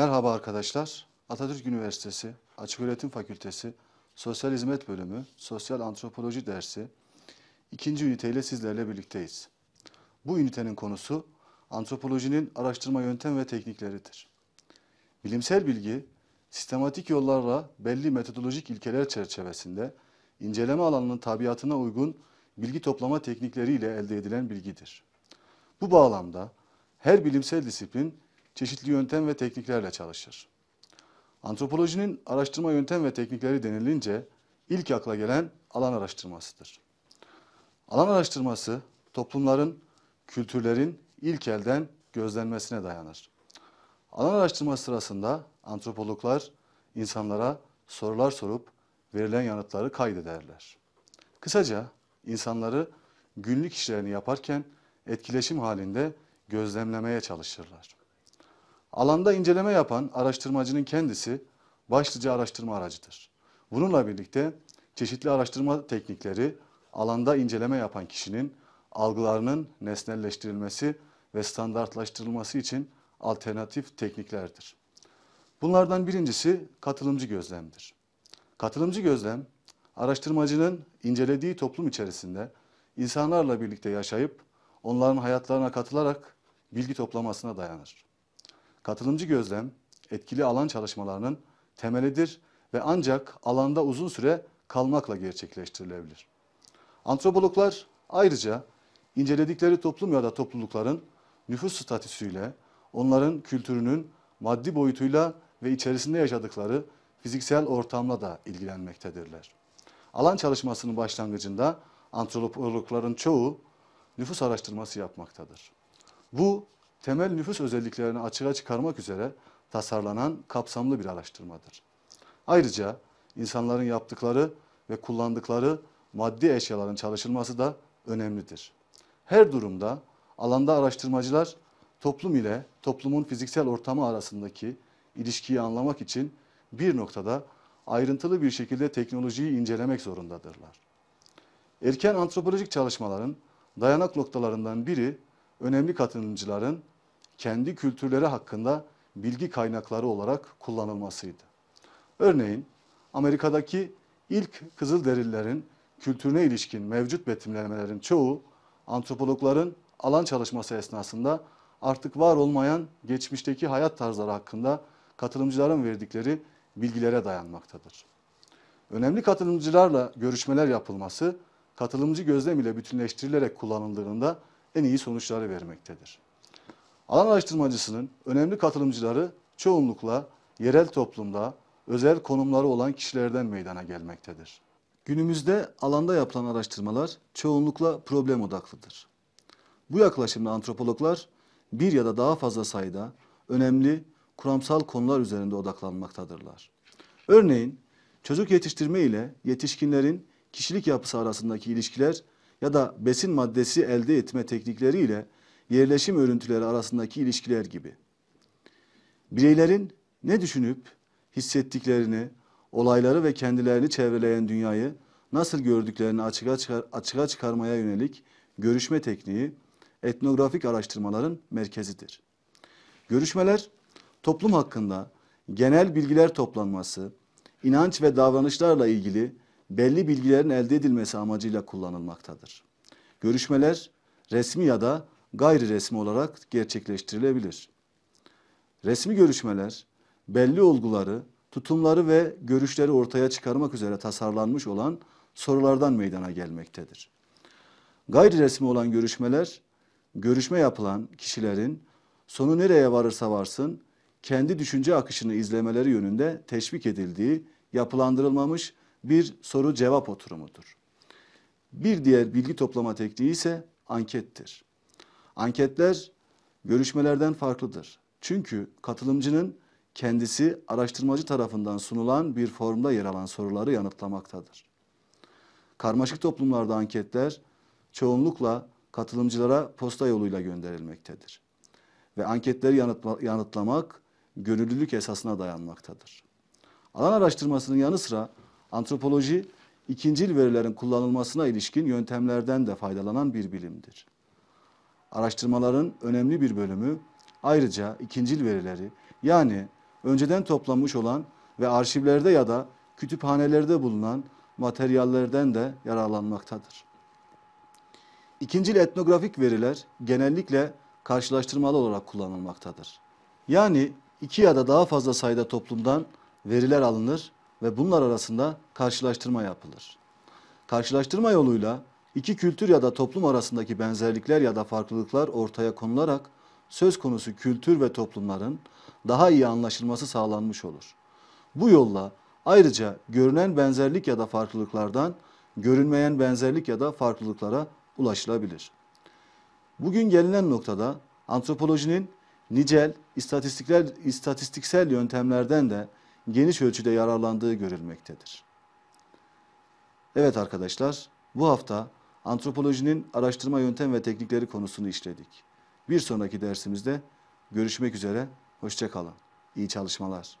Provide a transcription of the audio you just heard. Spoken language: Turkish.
Merhaba arkadaşlar. Atatürk Üniversitesi Açıköğretim Fakültesi Sosyal Hizmet Bölümü Sosyal Antropoloji dersi ikinci üniteyle sizlerle birlikteyiz. Bu ünitenin konusu antropolojinin araştırma yöntem ve teknikleridir. Bilimsel bilgi, sistematik yollarla belli metodolojik ilkeler çerçevesinde inceleme alanının tabiatına uygun bilgi toplama teknikleriyle elde edilen bilgidir. Bu bağlamda her bilimsel disiplin çeşitli yöntem ve tekniklerle çalışır. Antropolojinin araştırma yöntem ve teknikleri denilince ilk akla gelen alan araştırmasıdır. Alan araştırması toplumların, kültürlerin ilk elden gözlenmesine dayanır. Alan araştırması sırasında antropologlar insanlara sorular sorup verilen yanıtları kaydederler. Kısaca insanları günlük işlerini yaparken etkileşim halinde gözlemlemeye çalışırlar. Alanda inceleme yapan araştırmacının kendisi başlıca araştırma aracıdır. Bununla birlikte çeşitli araştırma teknikleri alanda inceleme yapan kişinin algılarının nesnelleştirilmesi ve standartlaştırılması için alternatif tekniklerdir. Bunlardan birincisi katılımcı gözlemdir. Katılımcı gözlem, araştırmacının incelediği toplum içerisinde insanlarla birlikte yaşayıp onların hayatlarına katılarak bilgi toplamasına dayanır. Katılımcı gözlem, etkili alan çalışmalarının temelidir ve ancak alanda uzun süre kalmakla gerçekleştirilebilir. Antropologlar ayrıca inceledikleri toplum ya da toplulukların nüfus statüsüyle, onların kültürünün maddi boyutuyla ve içerisinde yaşadıkları fiziksel ortamla da ilgilenmektedirler. Alan çalışmasının başlangıcında antropologların çoğu nüfus araştırması yapmaktadır. Bu temel nüfus özelliklerini açığa çıkarmak üzere tasarlanan kapsamlı bir araştırmadır. Ayrıca insanların yaptıkları ve kullandıkları maddi eşyaların çalışılması da önemlidir. Her durumda alanda araştırmacılar toplum ile toplumun fiziksel ortamı arasındaki ilişkiyi anlamak için bir noktada ayrıntılı bir şekilde teknolojiyi incelemek zorundadırlar. Erken antropolojik çalışmaların dayanak noktalarından biri önemli katılımcıların kendi kültürleri hakkında bilgi kaynakları olarak kullanılmasıydı. Örneğin Amerika'daki ilk Kızılderililerin kültürüne ilişkin mevcut betimlemelerin çoğu antropologların alan çalışması esnasında artık var olmayan geçmişteki hayat tarzları hakkında katılımcıların verdikleri bilgilere dayanmaktadır. Önemli katılımcılarla görüşmeler yapılması katılımcı gözlem ile bütünleştirilerek kullanıldığında en iyi sonuçları vermektedir. Alan araştırmacısının önemli katılımcıları çoğunlukla yerel toplumda özel konumları olan kişilerden meydana gelmektedir. Günümüzde alanda yapılan araştırmalar çoğunlukla problem odaklıdır. Bu yaklaşımda antropologlar bir ya da daha fazla sayıda önemli kuramsal konular üzerinde odaklanmaktadırlar. Örneğin çocuk yetiştirme ile yetişkinlerin kişilik yapısı arasındaki ilişkiler ya da besin maddesi elde etme teknikleri ile yerleşim örüntüleri arasındaki ilişkiler gibi. Bireylerin ne düşünüp hissettiklerini, olayları ve kendilerini çevreleyen dünyayı nasıl gördüklerini açığa, çıkar, açığa çıkarmaya yönelik görüşme tekniği etnografik araştırmaların merkezidir. Görüşmeler toplum hakkında genel bilgiler toplanması, inanç ve davranışlarla ilgili belli bilgilerin elde edilmesi amacıyla kullanılmaktadır. Görüşmeler resmi ya da gayri resmi olarak gerçekleştirilebilir. Resmi görüşmeler belli olguları, tutumları ve görüşleri ortaya çıkarmak üzere tasarlanmış olan sorulardan meydana gelmektedir. Gayri resmi olan görüşmeler, görüşme yapılan kişilerin sonu nereye varırsa varsın kendi düşünce akışını izlemeleri yönünde teşvik edildiği yapılandırılmamış bir soru cevap oturumudur. Bir diğer bilgi toplama tekniği ise ankettir. Anketler görüşmelerden farklıdır. Çünkü katılımcının kendisi araştırmacı tarafından sunulan bir formda yer alan soruları yanıtlamaktadır. Karmaşık toplumlarda anketler çoğunlukla katılımcılara posta yoluyla gönderilmektedir. Ve anketleri yanıtlamak gönüllülük esasına dayanmaktadır. Alan araştırmasının yanı sıra antropoloji ikincil verilerin kullanılmasına ilişkin yöntemlerden de faydalanan bir bilimdir. Araştırmaların önemli bir bölümü ayrıca ikincil verileri yani önceden toplanmış olan ve arşivlerde ya da kütüphanelerde bulunan materyallerden de yararlanmaktadır. İkincil etnografik veriler genellikle karşılaştırmalı olarak kullanılmaktadır. Yani iki ya da daha fazla sayıda toplumdan veriler alınır ve bunlar arasında karşılaştırma yapılır. Karşılaştırma yoluyla iki kültür ya da toplum arasındaki benzerlikler ya da farklılıklar ortaya konularak söz konusu kültür ve toplumların daha iyi anlaşılması sağlanmış olur. Bu yolla ayrıca görünen benzerlik ya da farklılıklardan görünmeyen benzerlik ya da farklılıklara ulaşılabilir. Bugün gelinen noktada antropolojinin nicel, istatistikler, istatistiksel yöntemlerden de geniş ölçüde yararlandığı görülmektedir. Evet arkadaşlar, bu hafta antropolojinin araştırma yöntem ve teknikleri konusunu işledik. Bir sonraki dersimizde görüşmek üzere, hoşçakalın. İyi çalışmalar.